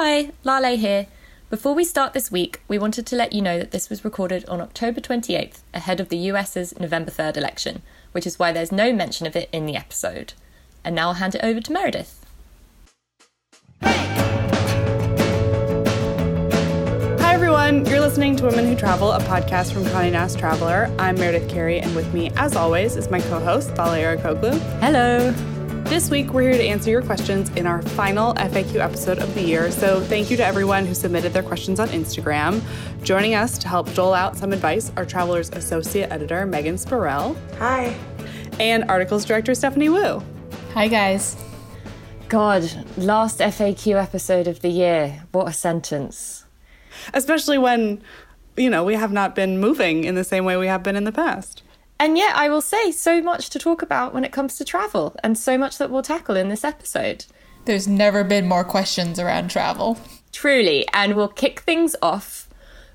Hi, Lale here. Before we start this week, we wanted to let you know that this was recorded on October 28th, ahead of the US's November 3rd election, which is why there's no mention of it in the episode. And now I'll hand it over to Meredith. Hi, everyone. You're listening to Women Who Travel, a podcast from Condé Nast Traveler. I'm Meredith Carey, and with me, as always, is my co-host, Lale Arikoglu. Hello. This week, we're here to answer your questions in our final FAQ episode of the year. So, thank you to everyone who submitted their questions on Instagram. Joining us to help dole out some advice are Traveler's Associate Editor, Megan Spurrell. Hi. And Articles Director, Stephanie Wu. Hi, guys. God, last FAQ episode of the year. What a sentence. Especially when, you know, we have not been moving in the same way we have been in the past. And yet, I will say so much to talk about when it comes to travel, and so much that we'll tackle in this episode. There's never been more questions around travel. Truly. And we'll kick things off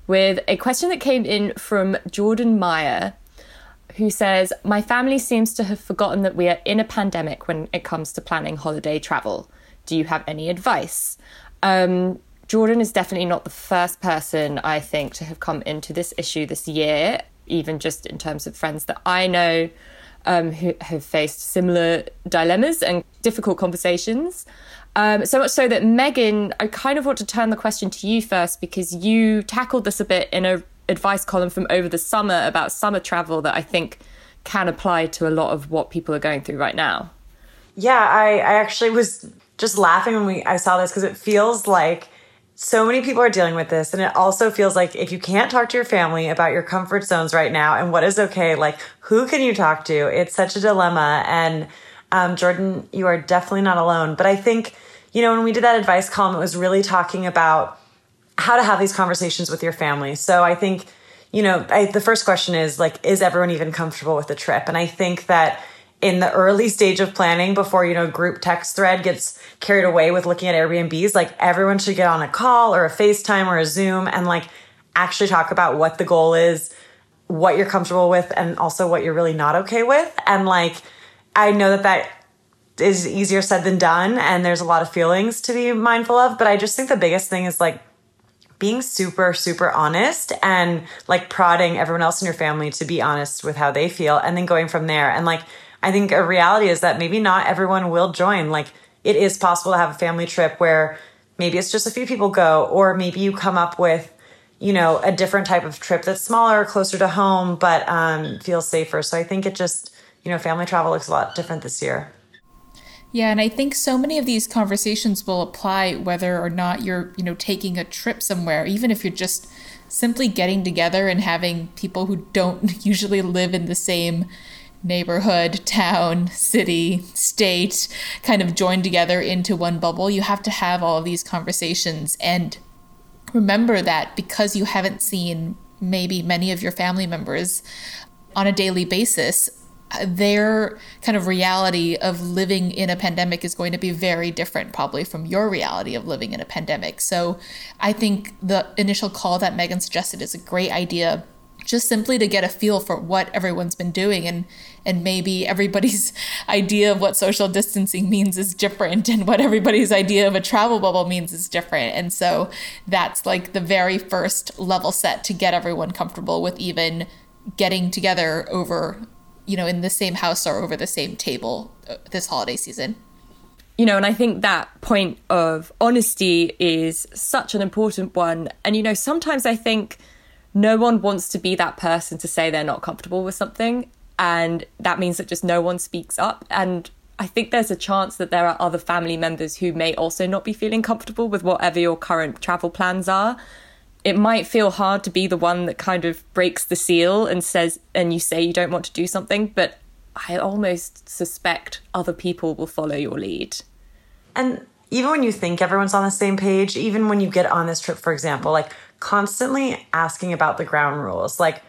with a question that came in from Jordan Meyer, who says My family seems to have forgotten that we are in a pandemic when it comes to planning holiday travel. Do you have any advice? Um, Jordan is definitely not the first person, I think, to have come into this issue this year even just in terms of friends that I know um, who have faced similar dilemmas and difficult conversations. Um, so much so that Megan, I kind of want to turn the question to you first because you tackled this a bit in a advice column from over the summer about summer travel that I think can apply to a lot of what people are going through right now. Yeah, I, I actually was just laughing when we I saw this because it feels like so many people are dealing with this and it also feels like if you can't talk to your family about your comfort zones right now and what is okay like who can you talk to? It's such a dilemma and um, jordan you are definitely not alone. But i think you know when we did that advice column it was really talking about how to have these conversations with your family. So i think you know I, the first question is like is everyone even comfortable with the trip? And i think that in the early stage of planning before you know group text thread gets carried away with looking at airbnbs like everyone should get on a call or a facetime or a zoom and like actually talk about what the goal is what you're comfortable with and also what you're really not okay with. And like i know that that is easier said than done and there's a lot of feelings to be mindful of but i just think the biggest thing is like being super super honest and like prodding everyone else in your family to be honest with how they feel and then going from there. And like I think a reality is that maybe not everyone will join. Like it is possible to have a family trip where maybe it's just a few people go, or maybe you come up with, you know, a different type of trip that's smaller, closer to home, but um, feels safer. So I think it just, you know, family travel looks a lot different this year. Yeah, and I think so many of these conversations will apply whether or not you're, you know, taking a trip somewhere, even if you're just simply getting together and having people who don't usually live in the same neighborhood, town, city, state kind of join together into one bubble. You have to have all of these conversations and remember that because you haven't seen maybe many of your family members on a daily basis, their kind of reality of living in a pandemic is going to be very different, probably from your reality of living in a pandemic. So I think the initial call that Megan suggested is a great idea just simply to get a feel for what everyone's been doing and and maybe everybody's idea of what social distancing means is different and what everybody's idea of a travel bubble means is different and so that's like the very first level set to get everyone comfortable with even getting together over you know in the same house or over the same table uh, this holiday season you know, and I think that point of honesty is such an important one. And, you know, sometimes I think no one wants to be that person to say they're not comfortable with something. And that means that just no one speaks up. And I think there's a chance that there are other family members who may also not be feeling comfortable with whatever your current travel plans are. It might feel hard to be the one that kind of breaks the seal and says, and you say you don't want to do something, but I almost suspect other people will follow your lead. And even when you think everyone's on the same page, even when you get on this trip, for example, like constantly asking about the ground rules. Like,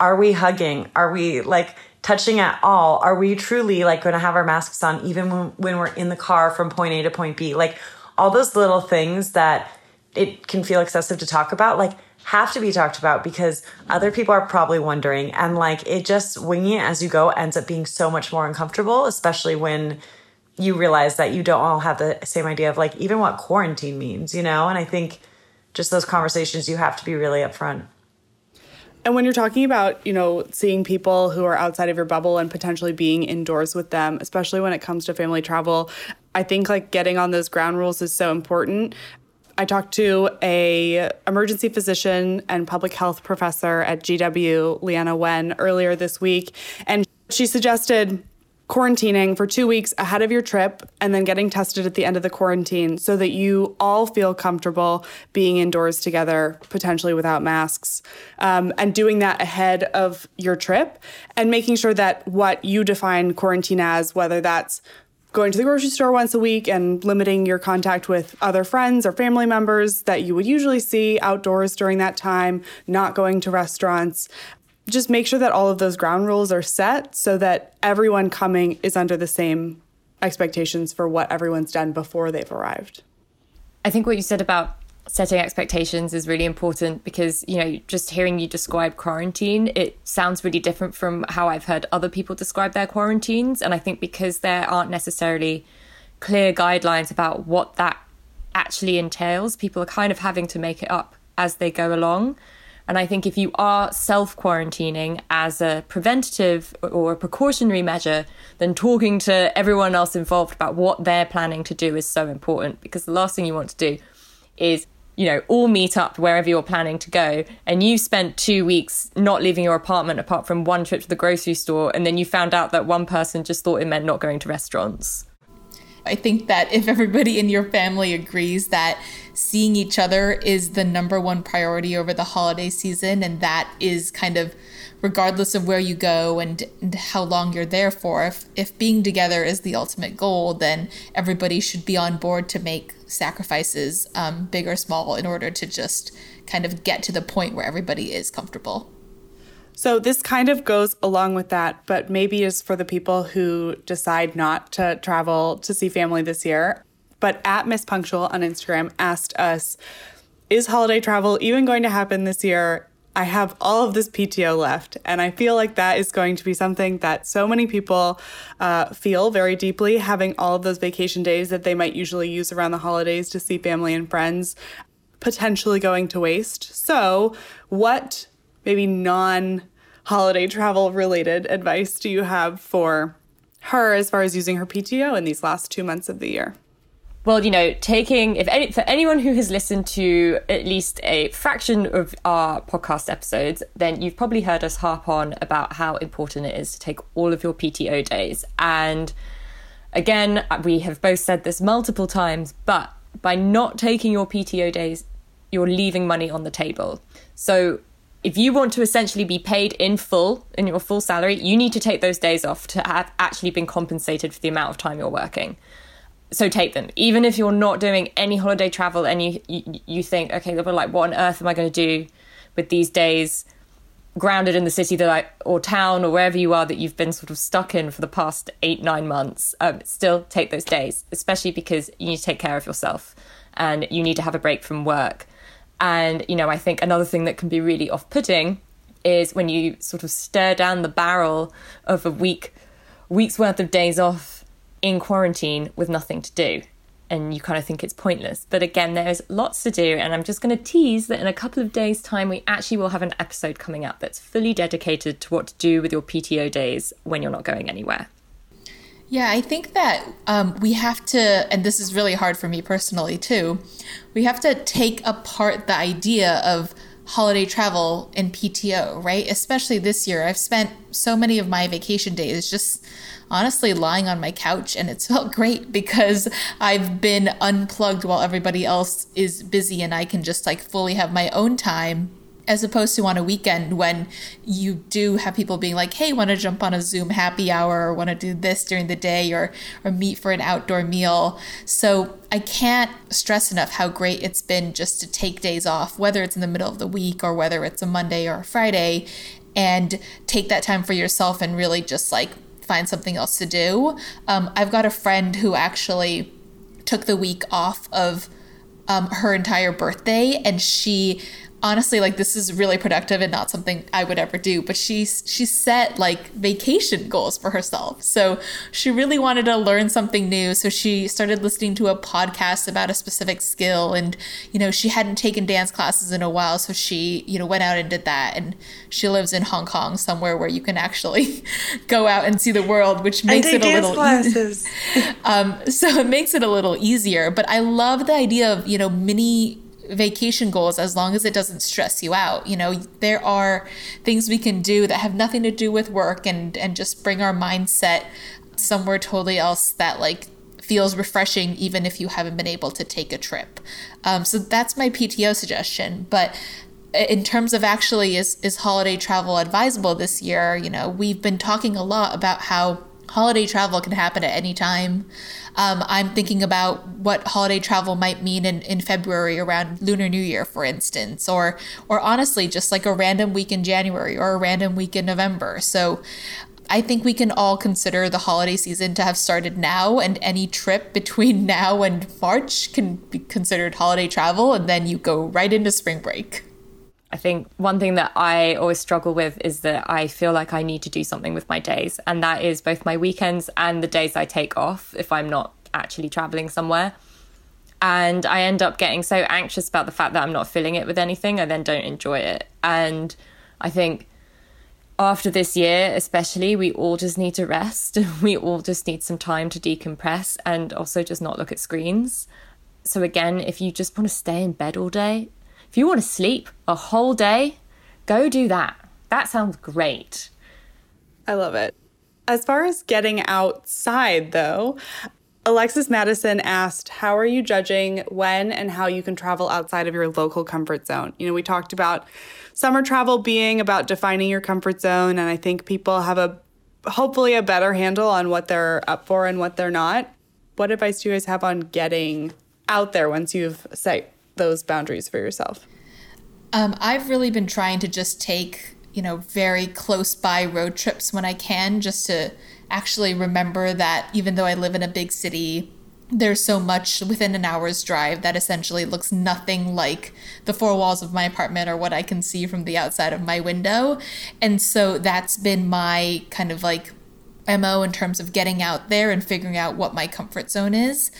are we hugging? Are we like touching at all? Are we truly like going to have our masks on even when, when we're in the car from point A to point B? Like, all those little things that it can feel excessive to talk about, like, have to be talked about because other people are probably wondering. And like, it just winging it as you go ends up being so much more uncomfortable, especially when you realize that you don't all have the same idea of like even what quarantine means, you know? And I think just those conversations you have to be really upfront. And when you're talking about, you know, seeing people who are outside of your bubble and potentially being indoors with them, especially when it comes to family travel, I think like getting on those ground rules is so important. I talked to a emergency physician and public health professor at GW, Leana Wen, earlier this week, and she suggested quarantining for two weeks ahead of your trip and then getting tested at the end of the quarantine so that you all feel comfortable being indoors together, potentially without masks, um, and doing that ahead of your trip and making sure that what you define quarantine as, whether that's going to the grocery store once a week and limiting your contact with other friends or family members that you would usually see outdoors during that time, not going to restaurants, just make sure that all of those ground rules are set so that everyone coming is under the same expectations for what everyone's done before they've arrived. I think what you said about setting expectations is really important because, you know, just hearing you describe quarantine, it sounds really different from how I've heard other people describe their quarantines. And I think because there aren't necessarily clear guidelines about what that actually entails, people are kind of having to make it up as they go along. And I think if you are self quarantining as a preventative or a precautionary measure, then talking to everyone else involved about what they're planning to do is so important because the last thing you want to do is you know, all meet up wherever you're planning to go, and you spent two weeks not leaving your apartment apart from one trip to the grocery store, and then you found out that one person just thought it meant not going to restaurants. I think that if everybody in your family agrees that seeing each other is the number one priority over the holiday season, and that is kind of regardless of where you go and, and, how long you're there for, if, if being together is the ultimate goal, then everybody should be on board to make sacrifices, um, big or small, in order to just kind of get to the point where everybody is comfortable. So this kind of goes along with that, but maybe is for the people who decide not to travel to see family this year. But at Miss Punctual on Instagram asked us, is holiday travel even going to happen this year? I have all of this PTO left, and I feel like that is going to be something that so many people uh, feel very deeply, having all of those vacation days that they might usually use around the holidays to see family and friends potentially going to waste. So, what maybe non holiday travel related advice do you have for her as far as using her PTO in these last two months of the year? Well, you know, taking if any for anyone who has listened to at least a fraction of our podcast episodes, then you've probably heard us harp on about how important it is to take all of your PTO days. And again, we have both said this multiple times, but by not taking your PTO days, you're leaving money on the table. So if you want to essentially be paid in full in your full salary, you need to take those days off to have actually been compensated for the amount of time you're working. So take them, even if you're not doing any holiday travel and you you, you think, okay, like, what on earth am I going to do with these days grounded in the city that I or town or wherever you are that you've been sort of stuck in for the past eight nine months? Um, still take those days, especially because you need to take care of yourself and you need to have a break from work and, you know, I think another thing that can be really off putting is when you sort of stare down the barrel of a week, week's worth of days off in quarantine with nothing to do. And you kind of think it's pointless. But again, there's lots to do. And I'm just going to tease that in a couple of days' time, we actually will have an episode coming out that's fully dedicated to what to do with your PTO days when you're not going anywhere. Yeah, I think that um, we have to, and this is really hard for me personally too, we have to take apart the idea of holiday travel and PTO, right? Especially this year. I've spent so many of my vacation days just honestly lying on my couch, and it's felt great because I've been unplugged while everybody else is busy and I can just like fully have my own time as opposed to on a weekend when you do have people being like hey want to jump on a zoom happy hour or want to do this during the day or or meet for an outdoor meal. So i can't stress enough how great it's been just to take days off whether it's in the middle of the week or whether it's a monday or a friday and take that time for yourself and really just like find something else to do. Um, i've got a friend who actually took the week off of um, her entire birthday and she honestly like this is really productive and not something I would ever do but she's she set like vacation goals for herself. So she really wanted to learn something new. So she started listening to a podcast about a specific skill and you know she hadn't taken dance classes in a while. So she you know went out and did that. And she lives in Hong Kong somewhere where you can actually go out and see the world which makes it a little classes. um, so it makes it a little easier. But I love the idea of you know mini vacation goals as long as it doesn't stress you out. You know, there are things we can do that have nothing to do with work and and just bring our mindset somewhere totally else that like feels refreshing even if you haven't been able to take a trip. Um, so that's my PTO suggestion. But in terms of actually is is holiday travel advisable this year, you know, we've been talking a lot about how holiday travel can happen at any time. Um, I'm thinking about what holiday travel might mean in, in February around Lunar New Year, for instance, or or honestly just like a random week in January or a random week in November. So I think we can all consider the holiday season to have started now, and any trip between now and March can be considered holiday travel, and then you go right into spring break. I think one thing that I always struggle with is that I feel like I need to do something with my days, and that is both my weekends and the days I take off if I'm not actually traveling somewhere. And I end up getting so anxious about the fact that I'm not filling it with anything, I then don't enjoy it. And I think after this year, especially, we all just need to rest. We all just need some time to decompress and also just not look at screens. So, again, if you just want to stay in bed all day, if you want to sleep a whole day, go do that. That sounds great. I love it. As far as getting outside, though, Alexis Madison asked, How are you judging when and how you can travel outside of your local comfort zone? You know, we talked about summer travel being about defining your comfort zone, and I think people have a hopefully a better handle on what they're up for and what they're not. What advice do you guys have on getting out there once you've set those boundaries for yourself? Um, I've really been trying to just take, you know, very close by road trips when I can, just to actually remember that even though I live in a big city, there's so much within an hour's drive that essentially looks nothing like the four walls of my apartment or what I can see from the outside of my window. And so that's been my kind of like MO in terms of getting out there and figuring out what my comfort zone is,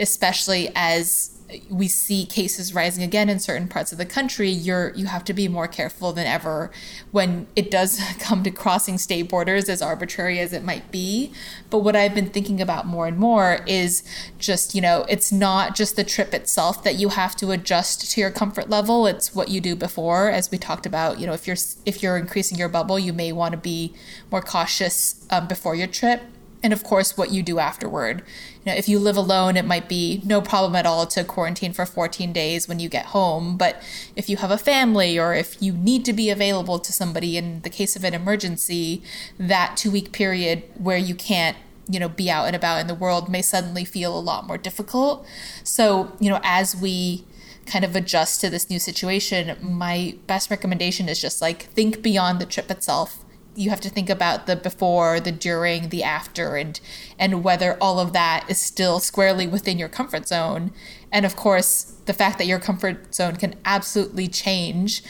especially as we see cases rising again in certain parts of the country, you're you have to be more careful than ever when it does come to crossing state borders, as arbitrary as it might be. But what I've been thinking about more and more is just you know it's not just the trip itself that you have to adjust to your comfort level. It's what you do before, as we talked about. You know, if you're if you're increasing your bubble, you may want to be more cautious um, before your trip and of course what you do afterward. You know if you live alone it might be no problem at all to quarantine for 14 days when you get home but if you have a family or if you need to be available to somebody in the case of an emergency that 2 week period where you can't you know be out and about in the world may suddenly feel a lot more difficult. So you know as we kind of adjust to this new situation my best recommendation is just like think beyond the trip itself you have to think about the before, the during, the after, and and whether all of that is still squarely within your comfort zone. And of course, the fact that your comfort zone can absolutely change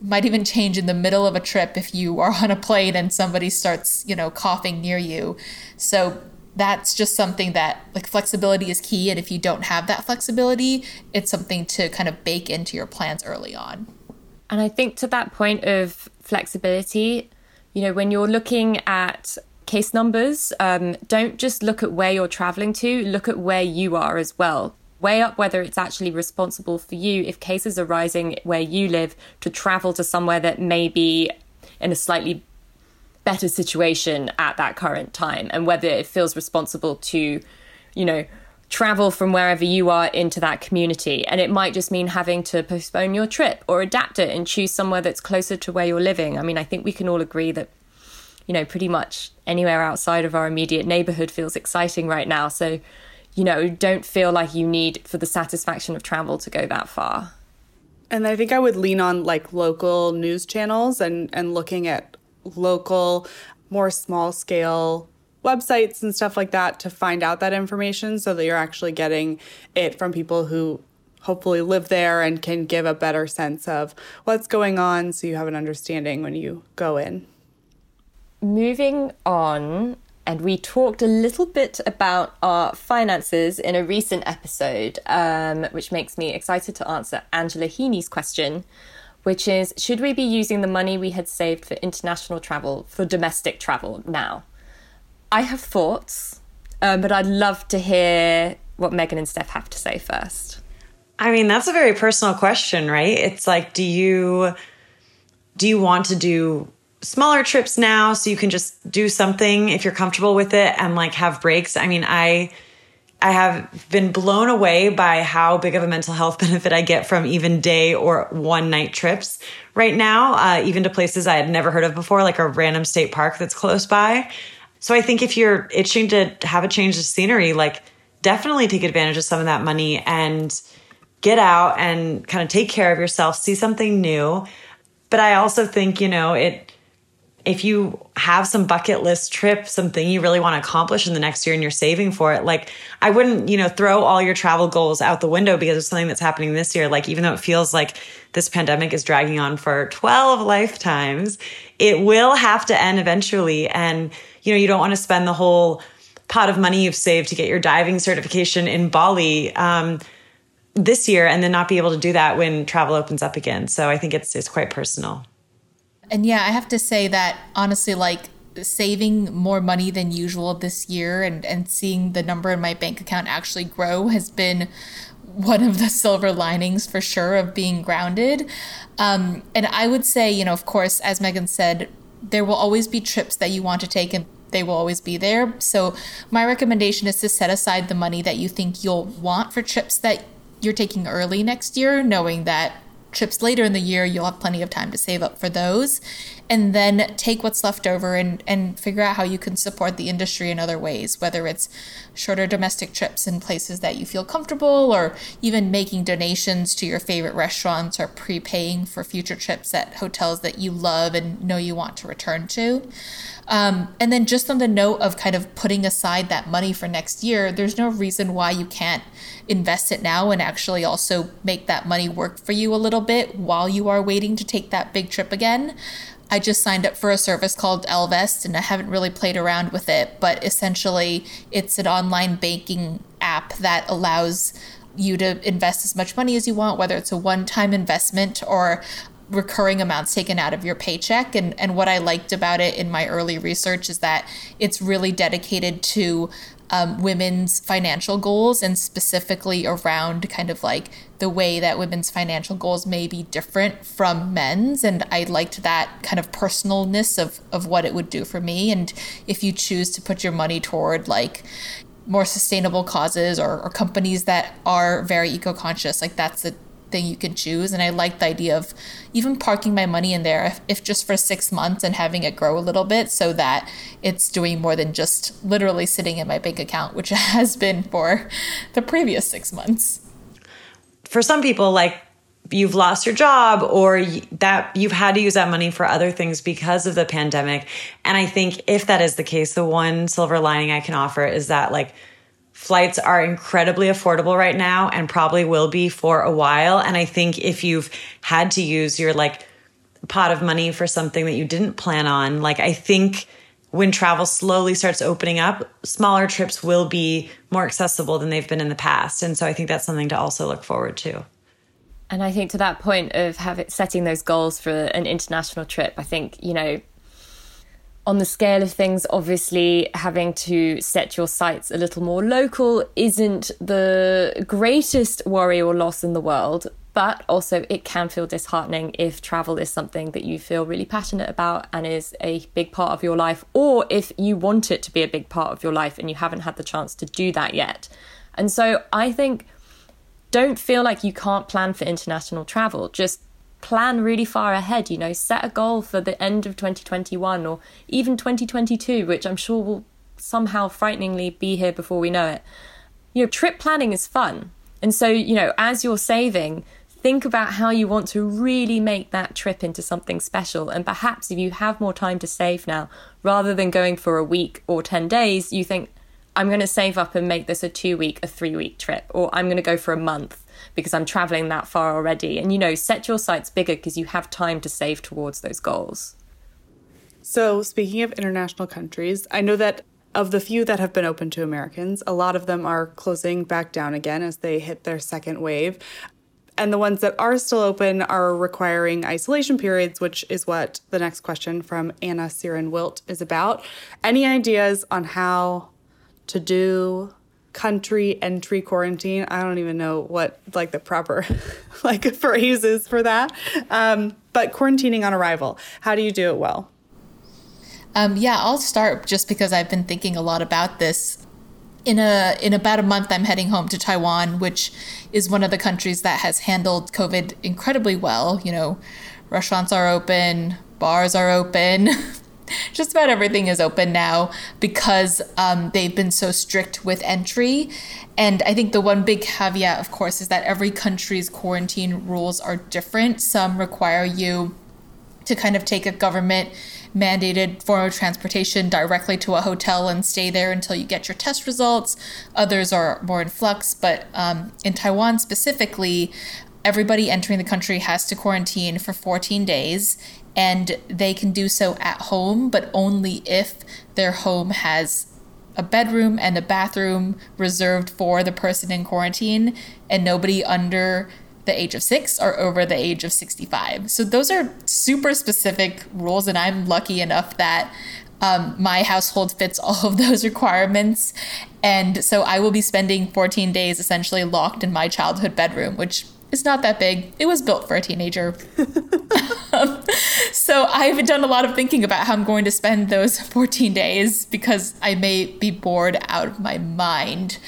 might even change in the middle of a trip if you are on a plane and somebody starts, you know, coughing near you. So that's just something that like flexibility is key and if you don't have that flexibility, it's something to kind of bake into your plans early on. And I think to that point of flexibility, you know, when you're looking at case numbers, um, don't just look at where you're traveling to, look at where you are as well. Weigh up whether it's actually responsible for you if cases are rising where you live to travel to somewhere that may be in a slightly better situation at that current time and whether it feels responsible to, you know, travel from wherever you are into that community. And it might just mean having to postpone your trip or adapt it and choose somewhere that's closer to where you're living. I mean, I think we can all agree that, you know, pretty much anywhere outside of our immediate neighborhood feels exciting right now. So, you know, don't feel like you need for the satisfaction of travel to go that far. And I think I would lean on like local news channels and, and looking at local, more small scale websites and stuff like that to find out that information so that you're actually getting it from people who hopefully live there and can give a better sense of what's going on so you have an understanding when you go in. Moving on, and we talked a little bit about our finances in a recent episode, um, which makes me excited to answer Angela Heaney's question, which is Should we be using the money we had saved for international travel for domestic travel now? I have thoughts, um, but I'd love to hear what Megan and Steph have to say first. I mean, that's a very personal question, right? It's like, do you do you want to do smaller trips now so you can just do something if you're comfortable with it and like have breaks? I mean, I I have been blown away by how big of a mental health benefit I get from even day or one night trips right now, uh, even to places I had never heard of before, like a random state park that's close by. So I think if you're itching to have a change of scenery, like definitely take advantage of some of that money and get out and kind of take care of yourself, see something new. But I also think, you know, it if you have some bucket list trip, something you really want to accomplish in the next year and you're saving for it, like I wouldn't, you know, throw all your travel goals out the window because of something that's happening this year. Like even though it feels like this pandemic is dragging on for 12 lifetimes, it will have to end eventually and you know, you don't want to spend the whole pot of money you've saved to get your diving certification in Bali. Um, this year and then not be able to do that when travel opens up again. So I think it's it's quite personal. And yeah, I have to say that honestly, like saving more money than usual this year and, and seeing the number in my bank account actually grow has been one of the silver linings for sure of being grounded. Um, and I would say, you know, of course, as Megan said, there will always be trips that you want to take and they will always be there. So my recommendation is to set aside the money that you think you'll want for trips that you're taking early next year, knowing that trips later in the year, you'll have plenty of time to save up for those. And then take what's left over and, and figure out how you can support the industry in other ways, whether it's shorter domestic trips in places that you feel comfortable, or even making donations to your favorite restaurants or prepaying for future trips at hotels that you love and know you want to return to. Um, and then just on the note of kind of putting aside that money for next year, there's no reason why you can't invest it now and actually also make that money work for you a little bit while you are waiting to take that big trip again. I just signed up for a service called Ellevest and I haven't really played around with it, but essentially it's an online banking app that allows you to invest as much money as you want, whether it's a one time investment or recurring amounts taken out of your paycheck. And, and what I liked about it in my early research is that it's really dedicated to um, women's financial goals and specifically around kind of like the way that women's financial goals may be different from men's. And I liked that kind of personalness of, of what it would do for me. And if you choose to put your money toward like, more sustainable causes or, or companies that are very eco-conscious like that's the thing you can choose. And I like the idea of even parking my money in there, if, if, just for six months and having it grow a little bit so that it's doing more than just literally sitting in my bank account, which has been for the previous six months. For some people, like you've lost your job or that you've had to use that money for other things because of the pandemic. And I think if that is the case, the one silver lining I can offer is that like flights are incredibly affordable right now and probably will be for a while. And I think if you've had to use your like pot of money for something that you didn't plan on, like I think when travel slowly starts opening up, smaller trips will be more accessible than they've been in the past. And so I think that's something to also look forward to. And I think to that point of having setting those goals for an international trip, I think, you know, on the scale of things, obviously, having to set your sights a little more local isn't the greatest worry or loss in the world. But also, it can feel disheartening if travel is something that you feel really passionate about and is a big part of your life, or if you want it to be a big part of your life and you haven't had the chance to do that yet. And so, I think don't feel like you can't plan for international travel. Just plan really far ahead, you know, set a goal for the end of 2021 or even 2022, which I'm sure will somehow frighteningly be here before we know it. You know, trip planning is fun. And so, you know, as you're saving, think about how you want to really make that trip into something special. And perhaps if you have more time to save now, rather than going for a week or 10 days, you think, I'm going to save up and make this a two week, a three week trip, or I'm going to go for a month because I'm traveling that far already. And, you know, set your sights bigger because you have time to save towards those goals. So, speaking of international countries, I know that of the few that have been open to Americans, a lot of them are closing back down again as they hit their second wave. And the ones that are still open are requiring isolation periods, which is what the next question from Anna Siren Wilt is about. Any ideas on how to do country entry quarantine? I don't even know what like the proper like phrase is for that. Um, but quarantining on arrival, how do you do it well? Um, yeah, I'll start just because I've been thinking a lot about this. In a in about a month, I'm heading home to Taiwan, which is one of the countries that has handled COVID incredibly well. You know, restaurants are open, bars are open. just about everything is open now because um, they've been so strict with entry. And I think the one big caveat, of course, is that every country's quarantine rules are different. Some require you to kind of take a government mandated form of transportation directly to a hotel and stay there until you get your test results. Others are more in flux, but um, in Taiwan specifically, everybody entering the country has to quarantine for 14 days and they can do so at home, but only if their home has a bedroom and a bathroom reserved for the person in quarantine and nobody under the age of six or over the age of 65. So those are super specific rules, and I'm lucky enough that um, my household fits all of those requirements. And so I will be spending 14 days essentially locked in my childhood bedroom, which is not that big. It was built for a teenager. um, so I've done a lot of thinking about how I'm going to spend those 14 days because I may be bored out of my mind.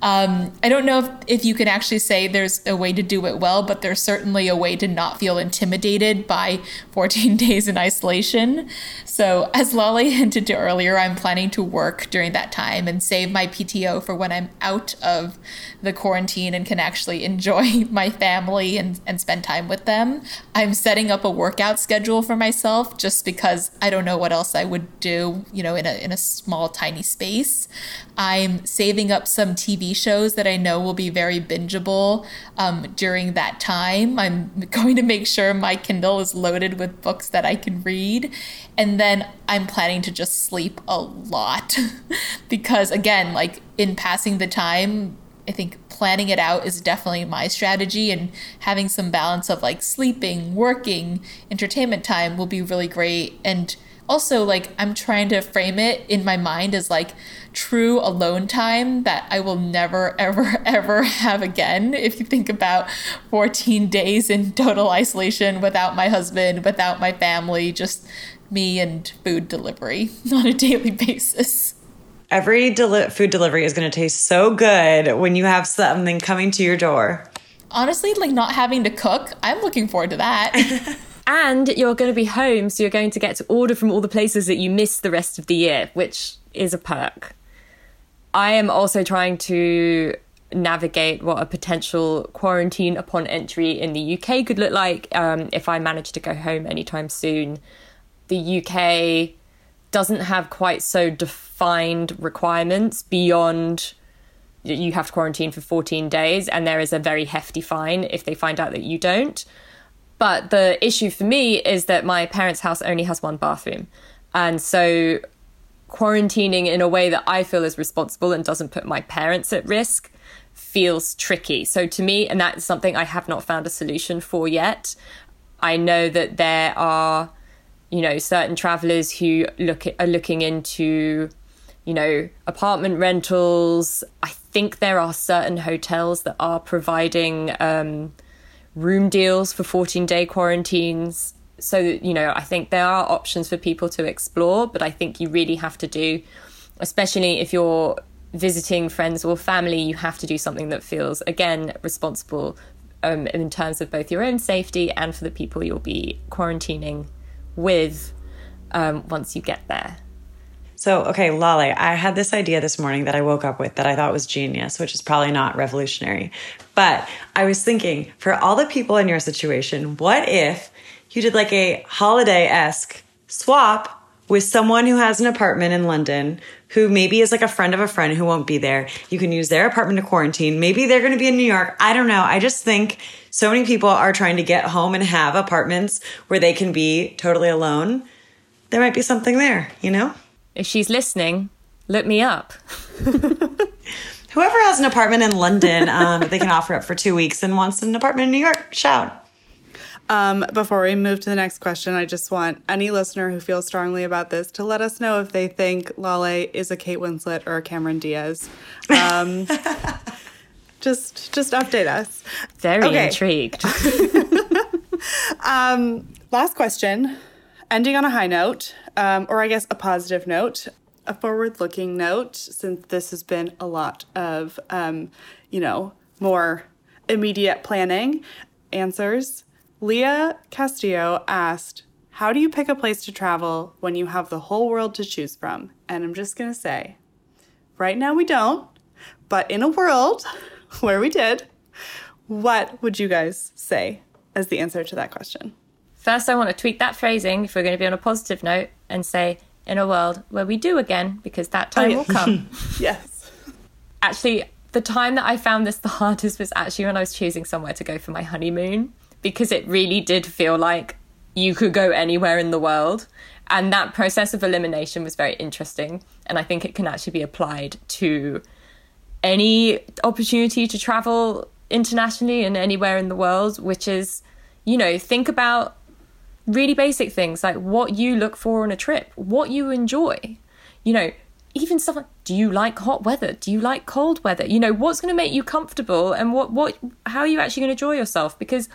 Um, I don't know if, if you can actually say there's a way to do it well, but there's certainly a way to not feel intimidated by 14 days in isolation. So, as Lale hinted to earlier, I'm planning to work during that time and save my PTO for when I'm out of the quarantine and can actually enjoy my family and, and spend time with them. I'm setting up a workout schedule for myself just because I don't know what else I would do, you know, in a, in a small, tiny space. I'm saving up some TV shows that I know will be very bingeable um, during that time. I'm going to make sure my Kindle is loaded with books that I can read. And then I'm planning to just sleep a lot because, again, like in passing the time, I think planning it out is definitely my strategy and having some balance of like sleeping, working, entertainment time will be really great. And also like I'm trying to frame it in my mind as like true alone time that I will never ever ever have again if you think about 14 days in total isolation without my husband without my family just me and food delivery on a daily basis every deli- food delivery is going to taste so good when you have something coming to your door honestly like not having to cook i'm looking forward to that and you're going to be home, so you're going to get to order from all the places that you missed the rest of the year, which is a perk. I am also trying to navigate what a potential quarantine upon entry in the UK could look like um, if I manage to go home anytime soon. The UK doesn't have quite so defined requirements beyond you have to quarantine for 14 days, and there is a very hefty fine if they find out that you don't. But the issue for me is that my parents' house only has one bathroom. And so quarantining in a way that I feel is responsible and doesn't put my parents at risk feels tricky. So to me, and that's something I have not found a solution for yet. I know that there are, you know, certain travelers who look at, are looking into, you know, apartment rentals. I think there are certain hotels that are providing um, room deals for 14 day quarantines. So, you know, I think there are options for people to explore, but I think you really have to do, especially if you're visiting friends or family, you have to do something that feels, again, responsible um, in terms of both your own safety and for the people you'll be quarantining with um, once you get there. So, okay, Lale, I had this idea this morning that I woke up with that I thought was genius, which is probably not revolutionary. But I was thinking for all the people in your situation, what if you did like a holiday esque swap with someone who has an apartment in London who maybe is like a friend of a friend who won't be there. You can use their apartment to quarantine. Maybe they're going to be in New York. I don't know. I just think so many people are trying to get home and have apartments where they can be totally alone. There might be something there, you know? If she's listening, look me up. Whoever has an apartment in London um, they can offer up for two weeks and wants an apartment in New York, shout. Um, before we move to the next question, I just want any listener who feels strongly about this to let us know if they think Lale is a Kate Winslet or a Cameron Diaz. Um, just, just update us. Very okay. intrigued. um, last question, ending on a high note, um, or I guess a positive note, a forward-looking note, since this has been a lot of, um, you know, more immediate planning answers. Leah Castillo asked, How do you pick a place to travel when you have the whole world to choose from? And I'm just going to say, right now we don't, but in a world where we did, what would you guys say as the answer to that question? First, I want to tweak that phrasing if we're going to be on a positive note and say, in a world where we do again, because that time oh, yeah. will come. yes. Actually, the time that I found this the hardest was actually when I was choosing somewhere to go for my honeymoon because it really did feel like you could go anywhere in the world. And that process of elimination was very interesting. And I think it can actually be applied to any opportunity to travel internationally and anywhere in the world, which is, you know, think about really basic things like what you look for on a trip, what you enjoy. You know, even stuff like do you like hot weather? Do you like cold weather? You know, what's going to make you comfortable and what what how are you actually going to enjoy yourself? Because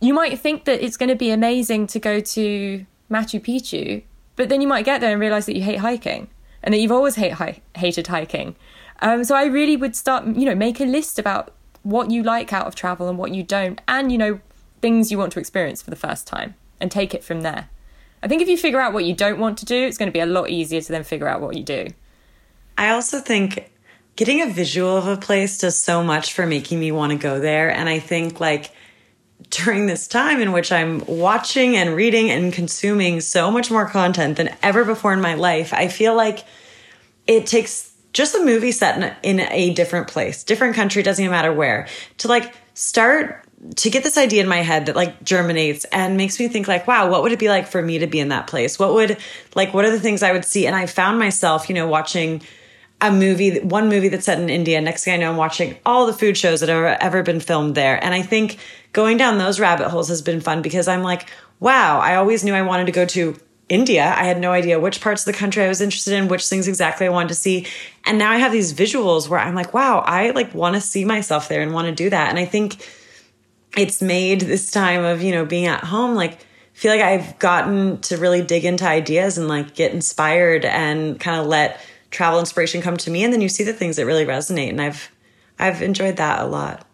you might think that it's going to be amazing to go to Machu Picchu, but then you might get there and realize that you hate hiking and that you've always hate, hi- hated hiking. Um, so I really would start, you know, make a list about what you like out of travel and what you don't, and you know, things you want to experience for the first time, and take it from there. I think if you figure out what you don't want to do, it's going to be a lot easier to then figure out what you do. I also think getting a visual of a place does so much for making me want to go there, and I think like during this time in which I'm watching and reading and consuming so much more content than ever before in my life, I feel like it takes just a movie set in a, different place, different country, doesn't even matter where, to like start to get this idea in my head that like germinates and makes me think like wow what would it be like for me to be in that place? What would like what are the things i would see? And i found myself you know watching a movie one movie that's set in india. Next thing i know i'm watching all the food shows that have ever been filmed there. And i think going down those rabbit holes has been fun because I'm like, wow, I always knew I wanted to go to India. I had no idea which parts of the country I was interested in, which things exactly I wanted to see. And now I have these visuals where I'm like, wow, I like want to see myself there and want to do that. And I think it's made this time of, you know, being at home like feel like I've gotten to really dig into ideas and like get inspired and kind of let travel inspiration come to me and then you see the things that really resonate and I've I've enjoyed that a lot.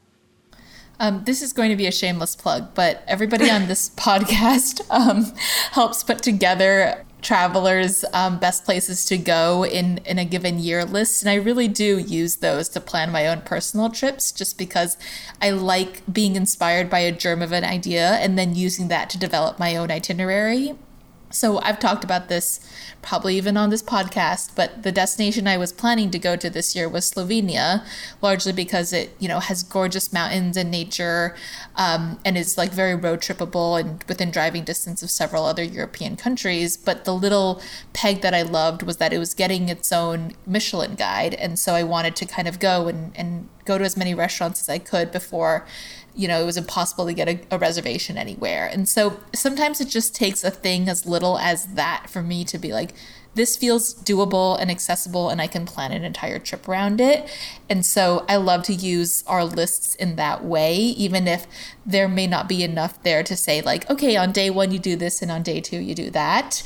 Um, this is going to be a shameless plug, but everybody on this podcast um, helps put together travelers' um, best places to go in, in a given year list. And I really do use those to plan my own personal trips just because I like being inspired by a germ of an idea and then using that to develop my own itinerary. So I've talked about this probably even on this podcast, but the destination I was planning to go to this year was Slovenia, largely because it, you know, has gorgeous mountains and nature, um, and is like very road trippable and within driving distance of several other European countries. But the little peg that I loved was that it was getting its own Michelin guide, and so I wanted to kind of go and, and go to as many restaurants as I could before you know, it was impossible to get a, a, reservation anywhere. And so sometimes it just takes a thing as little as that for me to be like, this feels doable and accessible, and I can plan an entire trip around it. And so I love to use our lists in that way, even if there may not be enough there to say, like, okay, on day one you do this, and on day two you do that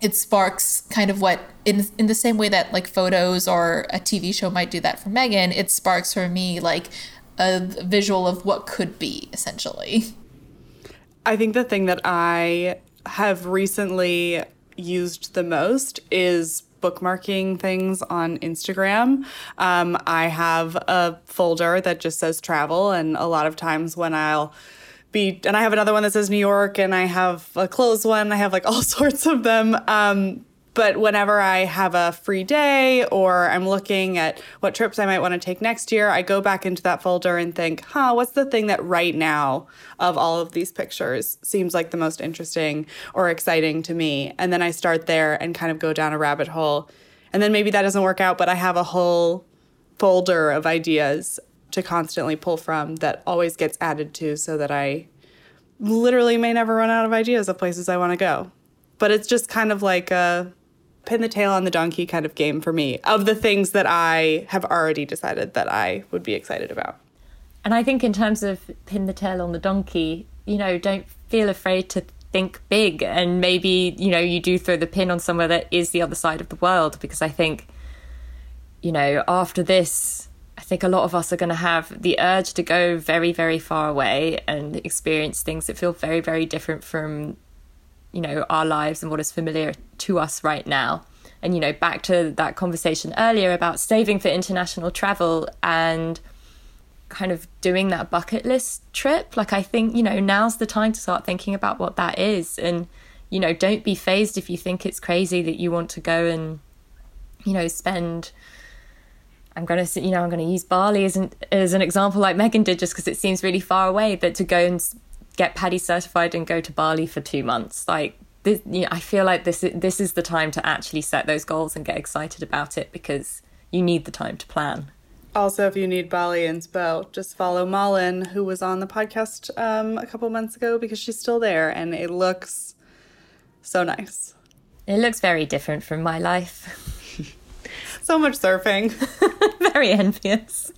it sparks kind of what in in the same way that like photos or a TV show might do that for Megan, it sparks for me like a visual of what could be essentially. I think the thing that I have recently used the most is bookmarking things on Instagram. Um, I have a folder that just says travel, and a lot of times when I'll be, and I have another one that says New York, and I have a closed one. I have like all sorts of them. Um, But whenever I have a free day or I'm looking at what trips I might want to take next year, I go back into that folder and think, huh, what's the thing that right now of all of these pictures seems like the most interesting or exciting to me? And then I start there and kind of go down a rabbit hole. And then maybe that doesn't work out, but I have a whole folder of ideas to constantly pull from that always gets added to so that I literally may never run out of ideas of places I want to go. But it's just kind of like a pin the tail on the donkey kind of game for me of the things that I have already decided that I would be excited about. And I think in terms of pin the tail on the donkey, you know, don't feel afraid to think big and maybe, you know, you do throw the pin on somewhere that is the other side of the world because I think you know, after this I think a lot of us are going to have the urge to go very, very far away and experience things that feel very, very different from, you know, our lives and what is familiar to us right now. And, you know, back to that conversation earlier about saving for international travel and kind of doing that bucket list trip. Like, I think, you know, now's the time to start thinking about what that is. And, you know, don't be phased if you think it's crazy that you want to go and, you know, spend I'm going to, you know, I'm going to use Bali as an, as an example, like Megan did, just because it seems really far away. But to go and get PADI certified and go to Bali for two months, like this, you know, I feel like this this is the time to actually set those goals and get excited about it because you need the time to plan. Also, if you need Bali inspo, just follow Malin, who was on the podcast um, a couple months ago, because she's still there and it looks so nice. It looks very different from my life. so much surfing. Very envious.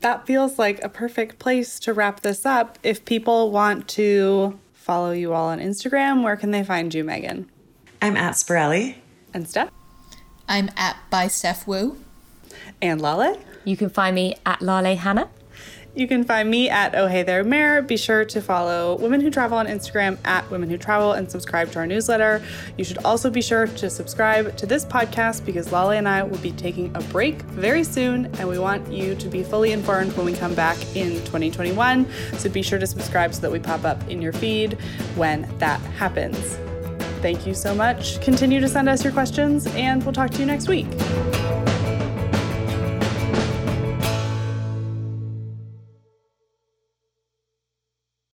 That feels like a perfect place to wrap this up. If people want to follow you all on Instagram, where can they find you, Megan? I'm at Spirelli. And Steph? I'm at by Steph Wu. And Lale? You can find me at Lale Hannah. You can find me at Oh Hey There Mayor. Be sure to follow Women Who Travel on Instagram at Women Who Travel and subscribe to our newsletter. You should also be sure to subscribe to this podcast because Lale and I will be taking a break very soon and we want you to be fully informed when we come back in 2021. So be sure to subscribe so that we pop up in your feed when that happens. Thank you so much. Continue to send us your questions and we'll talk to you next week.